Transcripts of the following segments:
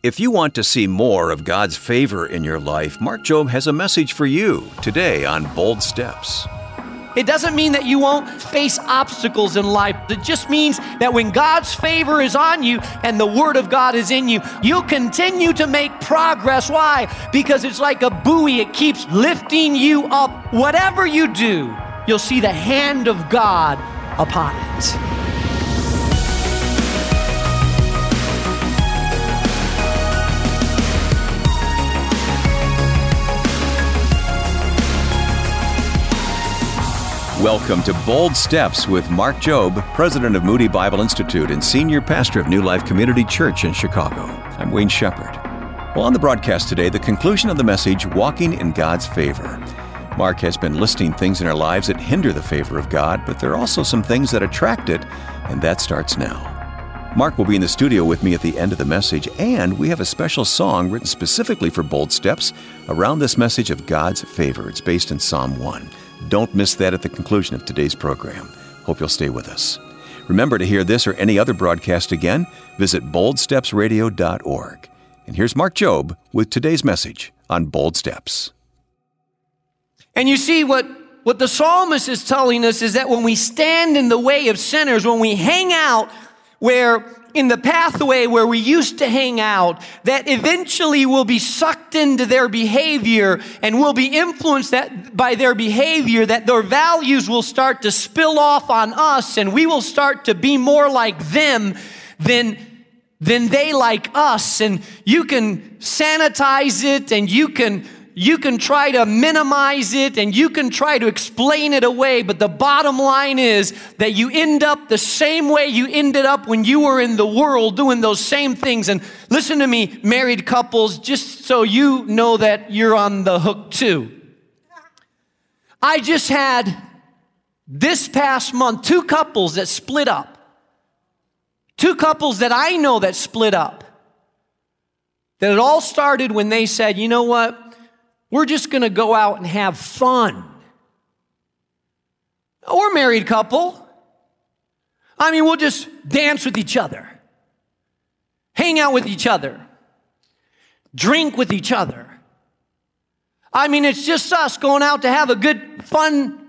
If you want to see more of God's favor in your life, Mark Jobe has a message for you today on Bold Steps. It doesn't mean that you won't face obstacles in life. It just means that when God's favor is on you and the Word of God is in you, you'll continue to make progress. Why? Because it's like a buoy, it keeps lifting you up. Whatever you do, you'll see the hand of God upon it. Welcome to Bold Steps with Mark Jobe, president of Moody Bible Institute and senior pastor of New Life Community Church in Chicago. I'm Wayne Shepherd. Well, on the broadcast today, the conclusion of the message Walking in God's Favor. Mark has been listing things in our lives that hinder the favor of God, but there are also some things that attract it, and that starts now. Mark will be in the studio with me at the end of the message, and we have a special song written specifically for Bold Steps around this message of God's favor. It's based in Psalm 1. Don't miss that at the conclusion of today's program. Hope you'll stay with us. Remember to hear this or any other broadcast again, visit boldstepsradio.org. And here's Mark Jobe with today's message on Bold Steps. And you see what what the psalmist is telling us is that when we stand in the way of sinners, when we hang out where in the pathway where we used to hang out that eventually will be sucked into their behavior and will be influenced that, by their behavior, that their values will start to spill off on us and we will start to be more like them than, than they like us. And you can sanitize it and you can you can try to minimize it and you can try to explain it away, but the bottom line is that you end up the same way you ended up when you were in the world doing those same things. And listen to me, married couples, just so you know that you're on the hook too. I just had this past month two couples that split up. Two couples that I know that split up. That it all started when they said, you know what? We're just going to go out and have fun. Or married couple. I mean, we'll just dance with each other, hang out with each other, drink with each other. I mean, it's just us going out to have a good, fun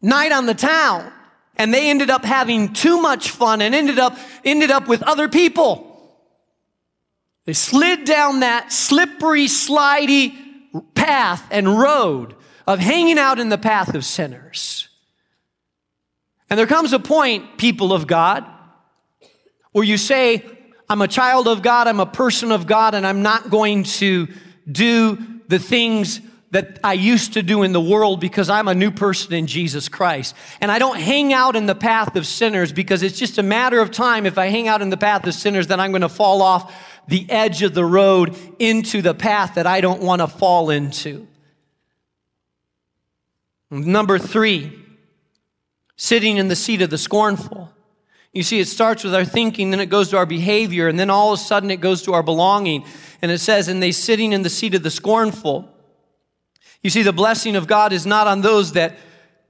night on the town. And they ended up having too much fun and ended up, ended up with other people. They slid down that slippery, slidey path and road of hanging out in the path of sinners. And there comes a point, people of God, where you say, I'm a child of God, I'm a person of God, and I'm not going to do the things that I used to do in the world because I'm a new person in Jesus Christ. And I don't hang out in the path of sinners because it's just a matter of time. If I hang out in the path of sinners, then I'm going to fall off the edge of the road into the path that I don't want to fall into. Number three, sitting in the seat of the scornful. You see, it starts with our thinking, then it goes to our behavior, and then all of a sudden it goes to our belonging. And it says, and they sitting in the seat of the scornful. You see, the blessing of God is not on those that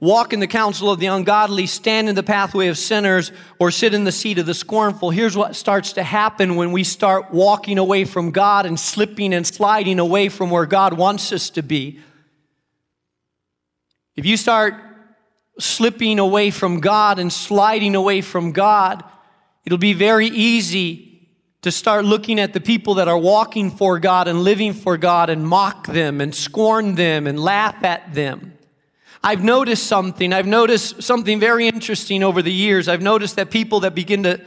walk in the counsel of the ungodly, stand in the pathway of sinners, or sit in the seat of the scornful. Here's what starts to happen when we start walking away from God and slipping and sliding away from where God wants us to be. If you start slipping away from God and sliding away from God, it'll be very easy to start looking at the people that are walking for God and living for God and mock them and scorn them and laugh at them. I've noticed something. I've noticed something very interesting over the years. I've noticed that people that begin to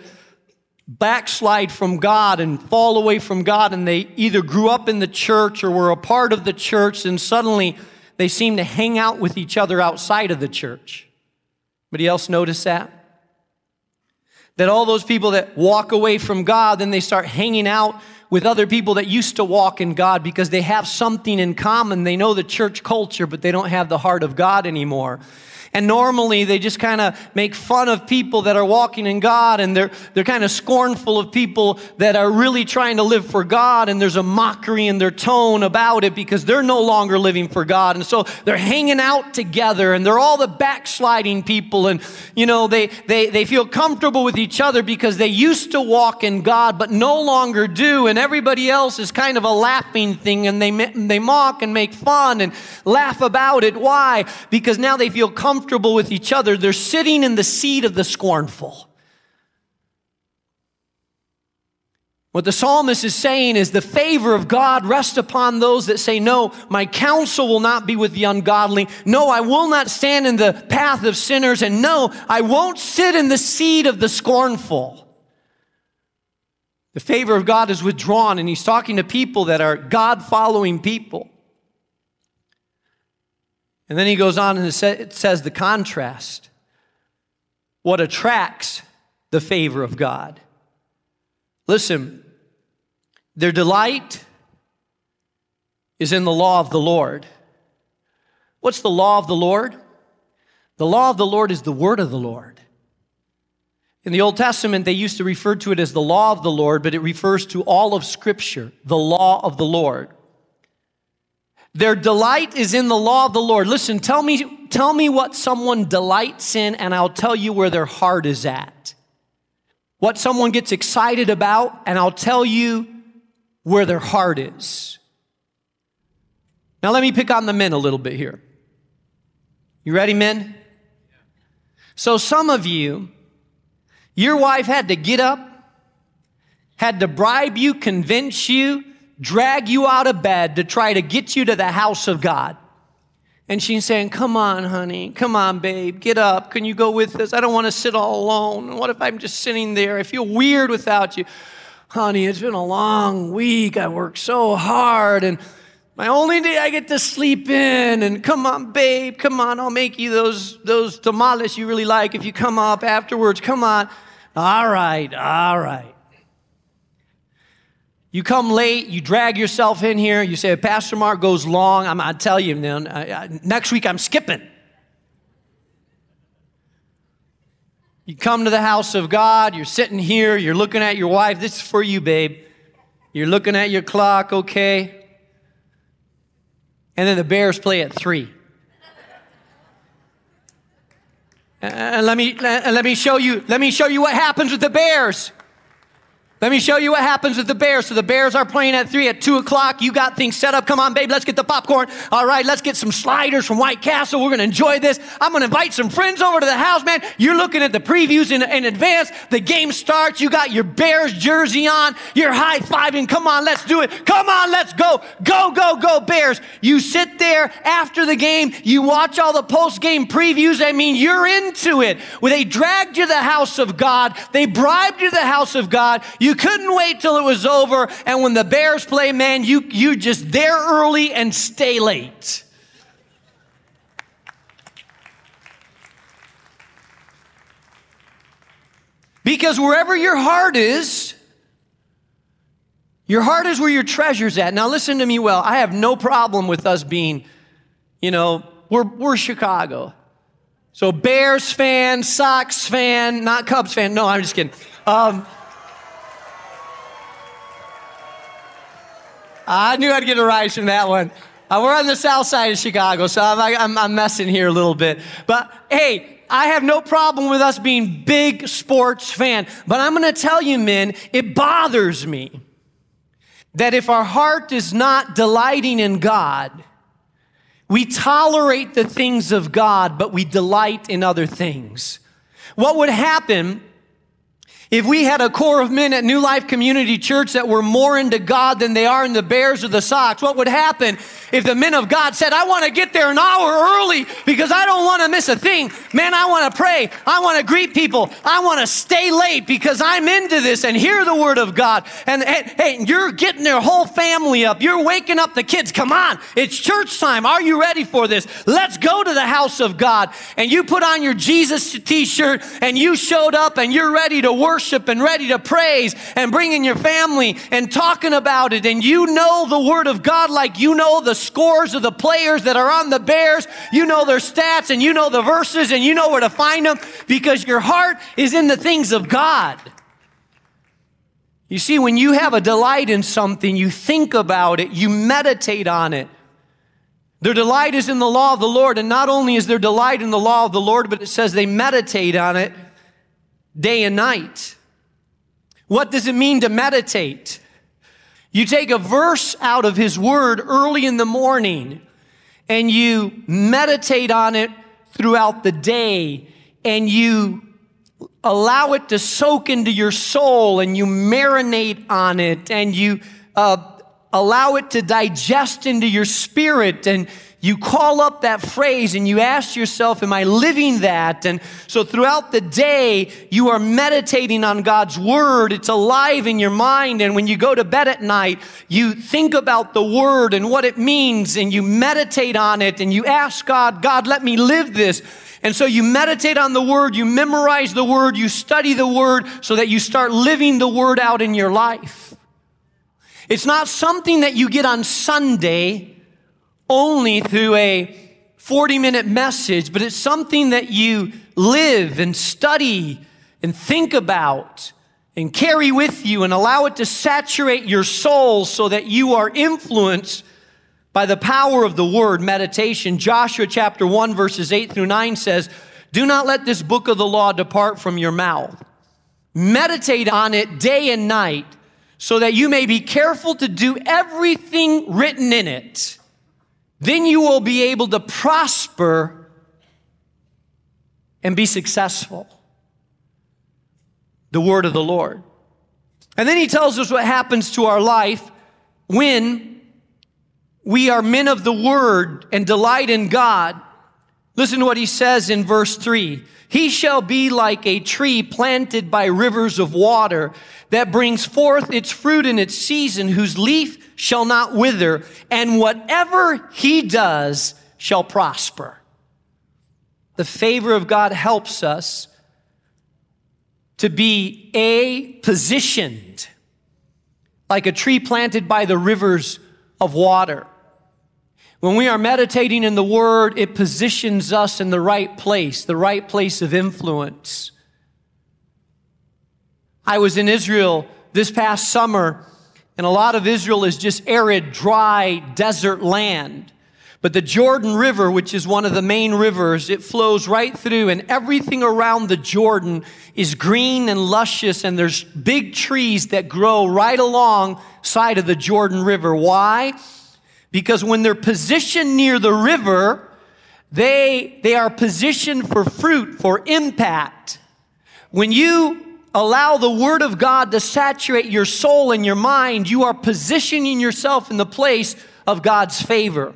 backslide from God and fall away from God, and they either grew up in the church or were a part of the church, and suddenly they seem to hang out with each other outside of the church. Anybody else notice that? That all those people that walk away from God, then they start hanging out with other people that used to walk in God because they have something in common. They know the church culture, but they don't have the heart of God anymore. And normally they just kind of make fun of people that are walking in God and they're, they're kind of scornful of people that are really trying to live for God. And there's a mockery in their tone about it because they're no longer living for God. And so they're hanging out together and they're all the backsliding people. And, you know, they, they, they feel comfortable with each other because they used to walk in God, but no longer do. And everybody else is kind of a laughing thing and they, they mock and make fun and laugh about it. Why? Because now they feel comfortable with each other. They're sitting in the seat of the scornful. What the psalmist is saying is the favor of God rests upon those that say, No, my counsel will not be with the ungodly. No, I will not stand in the path of sinners. And no, I won't sit in the seat of the scornful. The favor of God is withdrawn, and he's talking to people that are God following people. And then he goes on and it says the contrast. What attracts the favor of God? Listen, their delight is in the law of the Lord. What's the law of the Lord? The law of the Lord is the word of the Lord. In the Old Testament, they used to refer to it as the law of the Lord, but it refers to all of Scripture, the law of the Lord. Their delight is in the law of the Lord. Listen, tell me, tell me what someone delights in, and I'll tell you where their heart is at. What someone gets excited about, and I'll tell you where their heart is. Now, let me pick on the men a little bit here. You ready, men? So, some of you, your wife had to get up, had to bribe you, convince you, drag you out of bed to try to get you to the house of God. And she's saying, Come on, honey. Come on, babe. Get up. Can you go with us? I don't want to sit all alone. What if I'm just sitting there? I feel weird without you honey, it's been a long week. I worked so hard and my only day I get to sleep in and come on, babe, come on, I'll make you those, those tamales you really like if you come up afterwards. Come on. All right, all right. You come late, you drag yourself in here, you say, Pastor Mark goes long. I'm, I tell you, man, I, I, next week I'm skipping. You come to the house of God, you're sitting here, you're looking at your wife. This is for you, babe. You're looking at your clock, okay? And then the Bears play at three. And let me, let me show you, let me show you what happens with the Bears. Let me show you what happens with the Bears. So the Bears are playing at three. At two o'clock, you got things set up. Come on, babe, let's get the popcorn. All right, let's get some sliders from White Castle. We're to enjoy this. I'm to invite some friends over to the house, man. You're looking at the previews in, in advance. The game starts. You got your Bears jersey on. You're high fiving. Come on, let's do it. Come on, let's go. Go, go, go, Bears. You sit there after the game. You watch all the post game previews. I mean, you're into it. Well, they dragged you to the house of God. They bribed you to the house of God. You couldn't wait till it was over. And when the Bears play, man, you, you just there early and stay late. Because wherever your heart is, your heart is where your treasure's at. Now, listen to me well. I have no problem with us being, you know, we're, we're Chicago. So, Bears fan, Sox fan, not Cubs fan. No, I'm just kidding. Um, I knew I'd get a rise from that one. Uh, we're on the south side of Chicago, so I'm, I'm, I'm messing here a little bit. But hey, I have no problem with us being big sports fan. But I'm going to tell you, men, it bothers me that if our heart is not delighting in God, we tolerate the things of God, but we delight in other things. What would happen if we had a core of men at New Life Community Church that were more into God than they are in the Bears or the Sox, what would happen if the men of God said, I want to get there an hour early because I don't want to miss a thing? Man, I want to pray. I want to greet people. I want to stay late because I'm into this and hear the word of God. And hey, you're getting their whole family up. You're waking up the kids. Come on. It's church time. Are you ready for this? Let's go to the house of God. And you put on your Jesus t shirt and you showed up and you're ready to worship worship and ready to praise and bringing your family and talking about it. And you know the Word of God like you know the scores of the players that are on the Bears. You know their stats and you know the verses and you know where to find them because your heart is in the things of God. You see, when you have a delight in something, you think about it, you meditate on it. Their delight is in the law of the Lord, and not only is their delight in the law of the Lord, but it says they meditate on it day and night. What does it mean to meditate? You take a verse out of His Word early in the morning and you meditate on it throughout the day and you allow it to soak into your soul and you marinate on it and you uh, allow it to digest into your spirit and you call up that phrase and you ask yourself, Am I living that? And so throughout the day, you are meditating on God's word. It's alive in your mind. And when you go to bed at night, you think about the word and what it means and you meditate on it and you ask God, God, let me live this. And so you meditate on the word, you memorize the word, you study the word so that you start living the word out in your life. It's not something that you get on Sunday only through a 40 minute message, but it's something that you live and study and think about and carry with you and allow it to saturate your soul so that you are influenced by the power of the word meditation. Joshua chapter 1 verses 8 through 9 says, Do not let this book of the law depart from your mouth. Meditate on it day and night so that you may be careful to do everything written in it. Then you will be able to prosper and be successful. The word of the Lord. And then he tells us what happens to our life when we are men of the word and delight in God. Listen to what he says in verse 3. He shall be like a tree planted by rivers of water that brings forth its fruit in its season, whose leaf shall not wither, and whatever he does shall prosper. The favor of God helps us to be a positioned like a tree planted by the rivers of water. When we are meditating in the Word, it positions us in the right place, the right place of influence. I was in Israel this past summer, and a lot of Israel is just arid, dry, desert land. But the Jordan River, which is one of the main rivers, it flows right through, and everything around the Jordan is green and luscious, and there's big trees that grow right alongside of the Jordan River. Why? because when they're positioned near the river, they, they are positioned for fruit, for impact. When you allow the Word of God to saturate your soul and your mind, you are positioning yourself in the place of God's favor.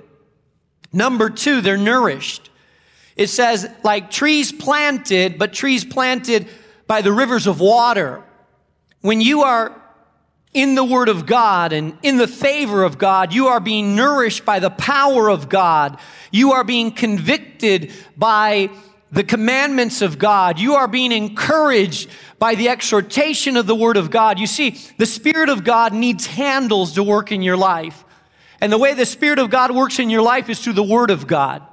Number two, they're nourished. It says, like trees planted, but trees planted by the rivers of water. When you are in the Word of God and in the favor of God. You are being nourished by the power of God. You are being convicted by the commandments of God. You are being encouraged by the exhortation of the Word of God. You see, the Spirit of God needs handles to work in your life. And the way the Spirit of God works in your life is through the Word of God.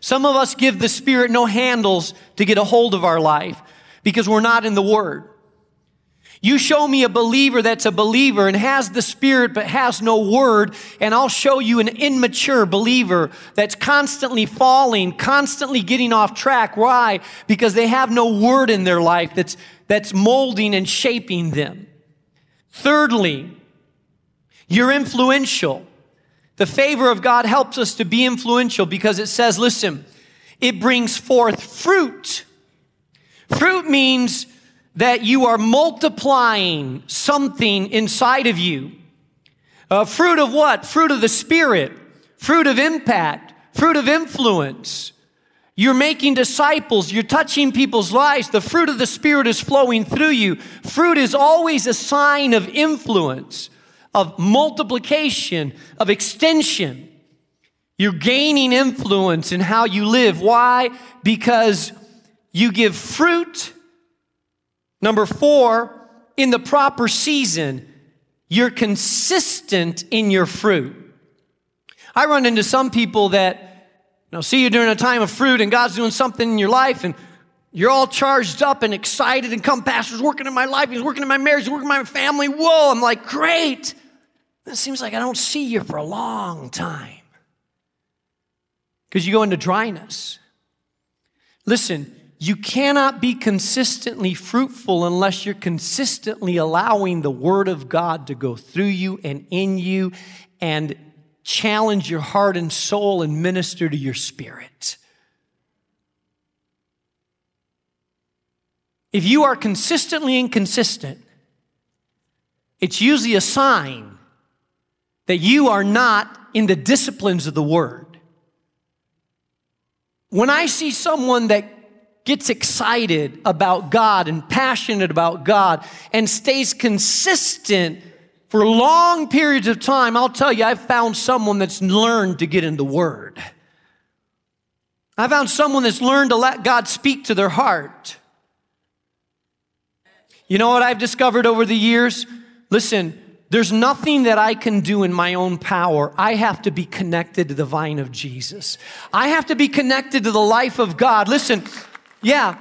Some of us give the Spirit no handles to get a hold of our life because we're not in the Word. You show me a believer that's a believer and has the Spirit but has no word, and I'll show you an immature believer that's constantly falling, constantly getting off track. Why? Because they have no word in their life that's, that's molding and shaping them. Thirdly, you're influential. The favor of God helps us to be influential because it says, listen, it brings forth fruit. Fruit means that you are multiplying something inside of you. Uh, fruit of what? Fruit of the Spirit, fruit of impact, fruit of influence. You're making disciples. You're touching people's lives. The fruit of the Spirit is flowing through you. Fruit is always a sign of influence, of multiplication, of extension. You're gaining influence in how you live. Why? Because you give fruit Number four, in the proper season, you're consistent in your fruit. I run into some people that you know, see you during a time of fruit and God's doing something in your life and you're all charged up and excited and come, Pastor's working in my life, he's working in my marriage, he's working in my family. Whoa, I'm like, great. It seems like I don't see you for a long time because you go into dryness. Listen, you cannot be consistently fruitful unless you're consistently allowing the Word of God to go through you and in you and challenge your heart and soul and minister to your spirit. If you are consistently inconsistent, it's usually a sign that you are not in the disciplines of the Word. When I see someone that gets excited about God and passionate about God and stays consistent for long periods of time, I'll tell you, I've found someone that's learned to get in the Word. I found someone that's learned to let God speak to their heart. You know what I've discovered over the years? Listen, there's nothing that I can do in my own power. I have to be connected to the vine of Jesus. I have to be connected to the life of God. Listen, yeah,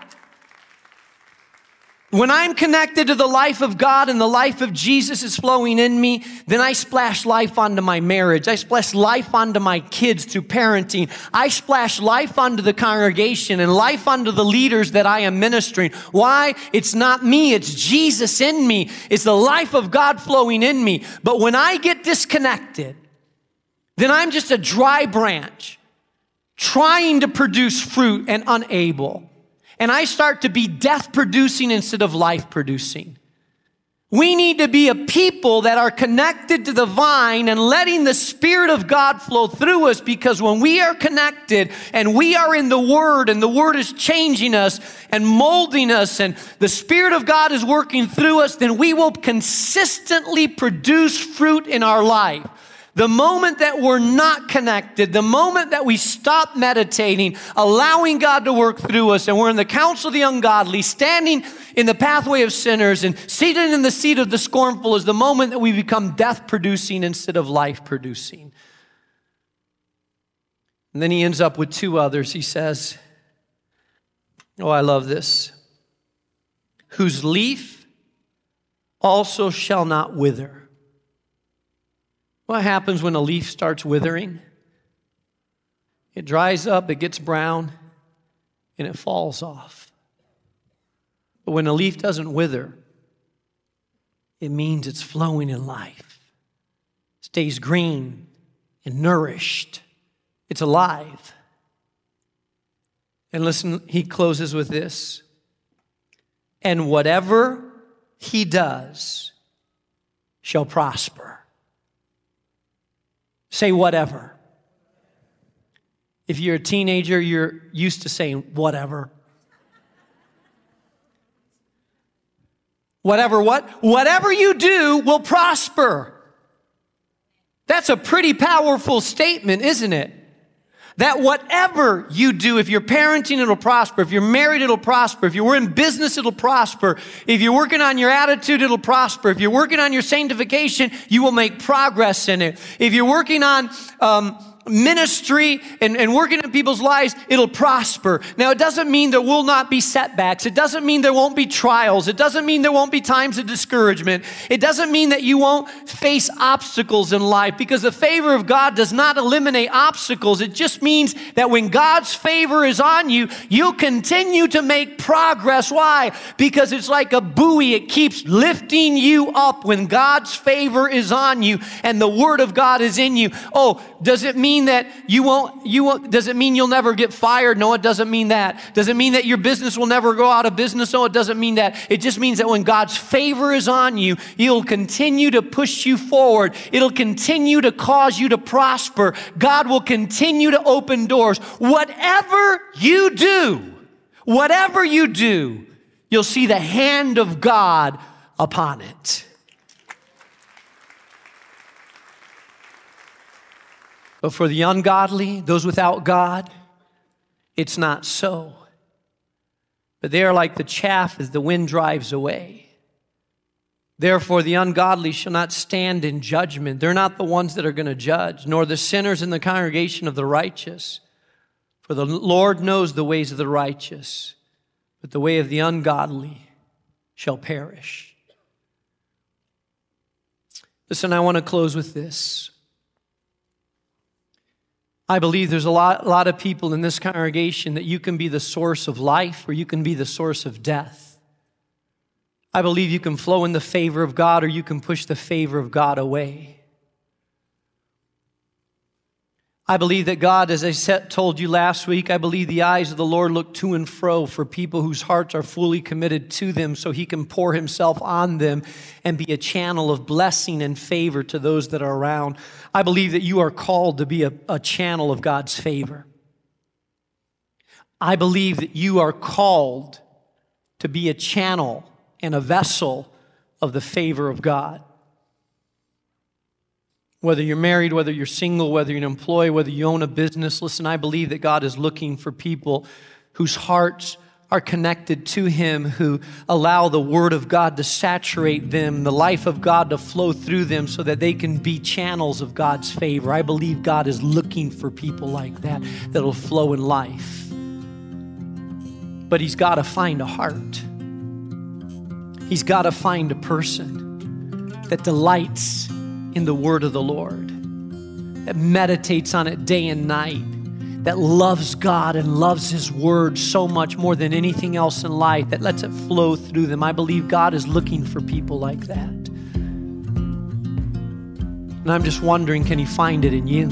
when I'm connected to the life of God and the life of Jesus is flowing in me, then I splash life onto my marriage. I splash life onto my kids through parenting. I splash life onto the congregation and life onto the leaders that I am ministering. Why? It's not me. It's Jesus in me. It's the life of God flowing in me. But when I get disconnected, then I'm just a dry branch trying to produce fruit and unable and I start to be death producing instead of life producing. We need to be a people that are connected to the vine and letting the Spirit of God flow through us because when we are connected and we are in the Word and the Word is changing us and molding us and the Spirit of God is working through us, then we will consistently produce fruit in our life. The moment that we're not connected, the moment that we stop meditating, allowing God to work through us, and we're in the counsel of the ungodly, standing in the pathway of sinners, and seated in the seat of the scornful, is the moment that we become death producing instead of life producing. And then he ends up with two others. He says, Oh, I love this. Whose leaf also shall not wither. What happens when a leaf starts withering? It dries up, it gets brown, and it falls off. But when a leaf doesn't wither, it means it's flowing in life, stays green and nourished, it's alive. And listen, he closes with this. And whatever he does shall prosper. Say whatever. If you're a teenager, you're used to saying whatever. Whatever what? Whatever you do will prosper. That's a pretty powerful statement, isn't it? That whatever you do, if you're parenting, it'll prosper. If you're married, it'll prosper. If you're in business, it'll prosper. If you're working on your attitude, it'll prosper. If you're working on your sanctification, you will make progress in it. If you're working on, um, ministry and, and working in people's lives, it'll prosper. Now, it doesn't mean there will not be setbacks. It doesn't mean there won't be trials. It doesn't mean there won't be times of discouragement. It doesn't mean that you won't face obstacles in life because the favor of God does not eliminate obstacles. It just means that when God's favor is on you, you'll continue to make progress. Why? Because it's like a buoy. It keeps lifting you up when God's favor is on you and the word of God is in you. Oh, does it mean that you won't, you won't, does it mean you'll never get fired? No, it doesn't mean that. Does it mean that your business will never go out of business? No, it doesn't mean that. It just means that when God's favor is on you, He'll continue to push you forward. It'll continue to cause you to prosper. God will continue to open doors. Whatever you do, whatever you do, you'll see the hand of God upon it. But for the ungodly, those without God, it's not so. but they are like the chaff as the wind drives away. Therefore, the ungodly shall not stand in judgment. They're not the ones that are going to judge, nor the sinners in the congregation of the righteous. For the Lord knows the ways of the righteous, but the way of the ungodly shall perish. Listen, I want to close with this. I believe there's a lot, a lot of people in this congregation that you can be the source of life or you can be the source of death. I believe you can flow in the favor of God or you can push the favor of God away. I believe that God, as I said, told you last week, I believe the eyes of the Lord look to and fro for people whose hearts are fully committed to them so he can pour himself on them and be a channel of blessing and favor to those that are around. I believe that you are called to be a, a channel of God's favor. I believe that you are called to be a channel and a vessel of the favor of God. Whether you're married, whether you're single, whether you're an employee, whether you own a business, listen, I believe that God is looking for people whose hearts are connected to Him, who allow the Word of God to saturate them, the life of God to flow through them so that they can be channels of God's favor. I believe God is looking for people like that that'll flow in life. But He's got to find a heart, He's got to find a person that delights in the word of the Lord, that meditates on it day and night, that loves God and loves His word so much more than anything else in life, that lets it flow through them. I believe God is looking for people like that. And I'm just wondering can He find it in you?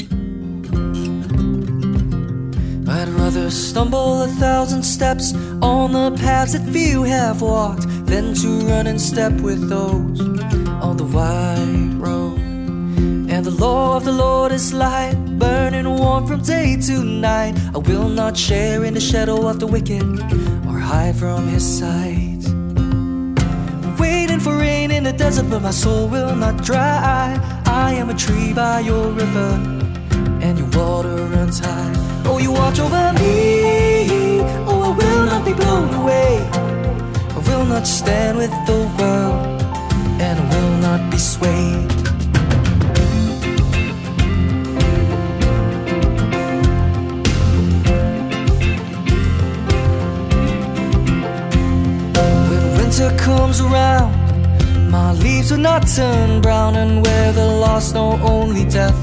I'd rather stumble a thousand steps on the paths that few have walked than to run in step with those on the wide road. And the law of the Lord is light, burning warm from day to night. I will not share in the shadow of the wicked or hide from his sight. Waiting for rain in the desert, but my soul will not dry. I am a tree by your river, and your water runs high. Oh, you watch over me. Oh, I will not be blown away. I will not stand with the world, leaves not turn brown, and where the lost know only death,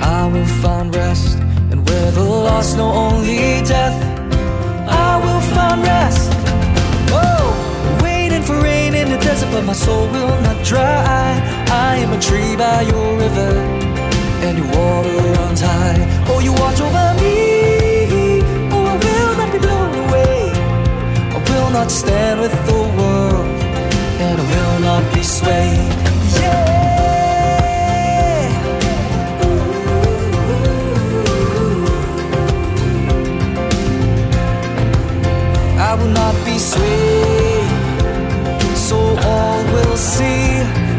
I will find rest. And where the lost know only death, I will find rest. Oh, waiting for rain in the desert, but my soul will not dry. I am a tree by your river, and your water runs high. Oh, you watch over me. Oh, I will not be blown away. I will not stand with the world, not be swayed. Yeah. I will not be swayed, so all will see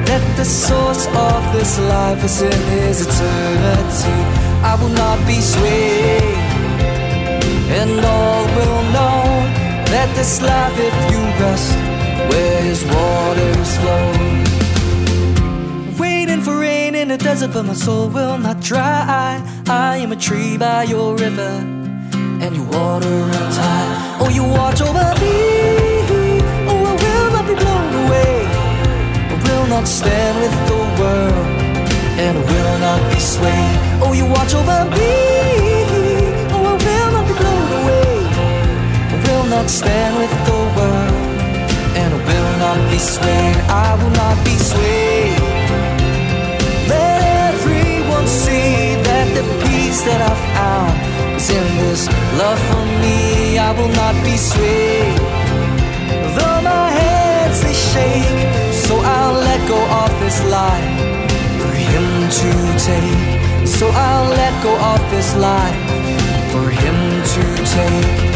that the source of this life is in His eternity. I will not be swayed, and all will know that this life, if desert, but my soul will not dry. I am a tree by your river, and your water runs high. Oh, you watch over me. Oh, I will not be blown away. I will not stand with the world, and I will not be swayed. Oh, you watch over me. Oh, I will not be blown away. I will not stand with the world, and I will not be swayed. I will not be swayed. Peace that I found is in this love for me. I will not be swayed. Though my hands they shake, so I'll let go of this life for Him to take. So I'll let go of this life for Him to take.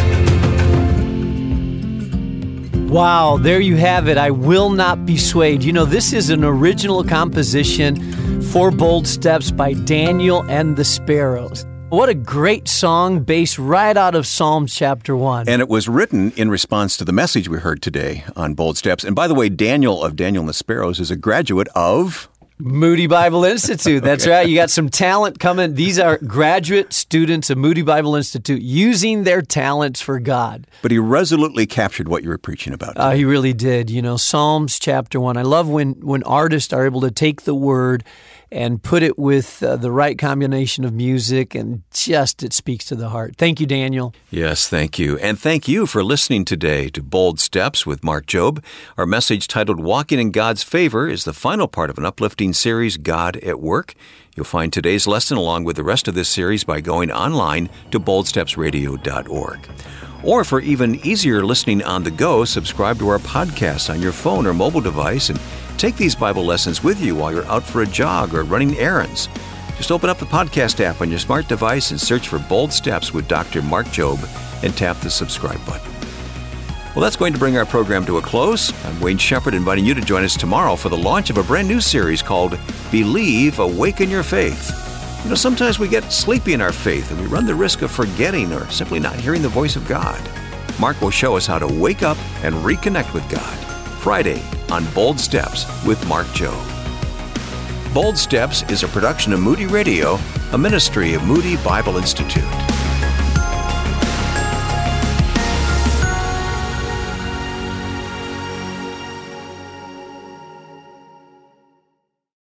Wow, there you have it. I will not be swayed. You know, this is an original composition for Bold Steps by Daniel and the Sparrows. What a great song based right out of Psalm chapter 1. And it was written in response to the message we heard today on Bold Steps. And by the way, Daniel of Daniel and the Sparrows is a graduate of Moody Bible Institute. That's okay. right. You got some talent coming. These are graduate students of Moody Bible Institute using their talents for God. But he resolutely captured what you were preaching about. Uh, he really did. You know, Psalms chapter 1. I love when, when artists are able to take the word and put it with uh, the right combination of music and just it speaks to the heart. Thank you, Daniel. Yes, thank you. And thank you for listening today to Bold Steps with Mark Jobe. Our message titled Walking in God's Favor is the final part of an uplifting series, God at Work. You'll find today's lesson along with the rest of this series by going online to boldstepsradio.org. Or for even easier listening on the go, subscribe to our podcast on your phone or mobile device and take these Bible lessons with you while you're out for a jog or running errands. Just open up the podcast app on your smart device and search for Bold Steps with Dr. Mark Jobe and tap the subscribe button. Well, that's going to bring our program to a close. I'm Wayne Shepherd inviting you to join us tomorrow for the launch of a brand new series called Believe, Awaken Your Faith. You know, sometimes we get sleepy in our faith and we run the risk of forgetting or simply not hearing the voice of God. Mark will show us how to wake up and reconnect with God. Friday on Bold Steps with Mark Jobe. Bold Steps is a production of Moody Radio, a ministry of Moody Bible Institute.